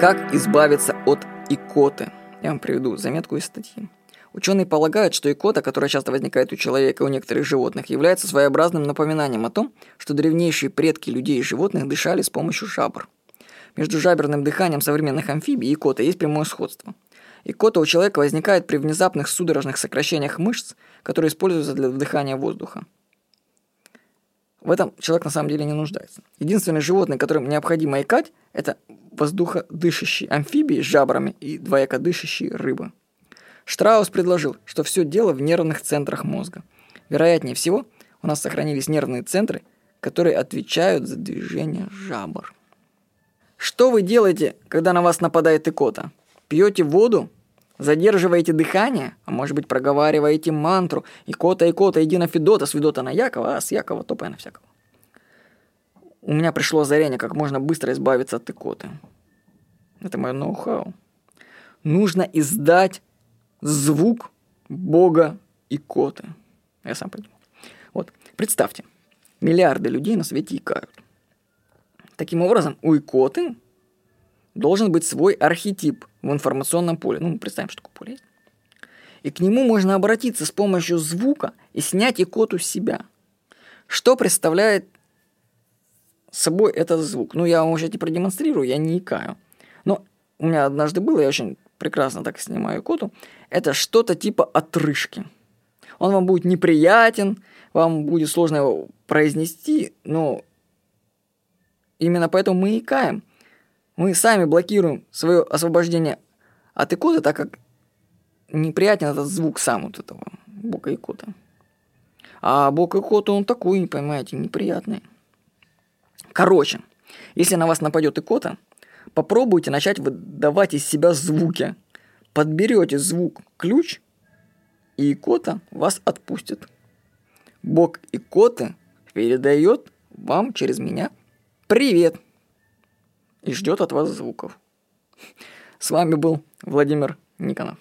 Как избавиться от икоты? Я вам приведу заметку из статьи. Ученые полагают, что икота, которая часто возникает у человека и у некоторых животных, является своеобразным напоминанием о том, что древнейшие предки людей и животных дышали с помощью жабр. Между жаберным дыханием современных амфибий и икоты есть прямое сходство. Икота у человека возникает при внезапных судорожных сокращениях мышц, которые используются для вдыхания воздуха. В этом человек на самом деле не нуждается. Единственное животное, которым необходимо икать, это воздуходышащие амфибии с жабрами и двоякодышащие рыбы. Штраус предложил, что все дело в нервных центрах мозга. Вероятнее всего, у нас сохранились нервные центры, которые отвечают за движение жабр. Что вы делаете, когда на вас нападает икота? Пьете воду? Задерживаете дыхание? А может быть, проговариваете мантру «Икота, икота, иди на Федота, с Федота на Якова, а с Якова топай на всякого». У меня пришло озарение, как можно быстро избавиться от икоты. Это мое ноу-хау. Нужно издать звук бога икоты. Я сам придумал. Вот, представьте, миллиарды людей на свете икают. Таким образом, у икоты должен быть свой архетип в информационном поле. Ну, мы представим, что такое поле есть. И к нему можно обратиться с помощью звука и снять икоту с себя. Что представляет собой этот звук? Ну, я вам уже не продемонстрирую, я не икаю. Но у меня однажды было, я очень прекрасно так снимаю икоту. Это что-то типа отрыжки. Он вам будет неприятен, вам будет сложно его произнести, но именно поэтому мы икаем. Мы сами блокируем свое освобождение от икоты, так как неприятен этот звук сам вот этого бока икота. А бок икота, он такой, понимаете, неприятный. Короче, если на вас нападет икота, попробуйте начать выдавать из себя звуки. Подберете звук ключ, и икота вас отпустит. Бог икоты передает вам через меня привет и ждет от вас звуков. С вами был Владимир Никонов.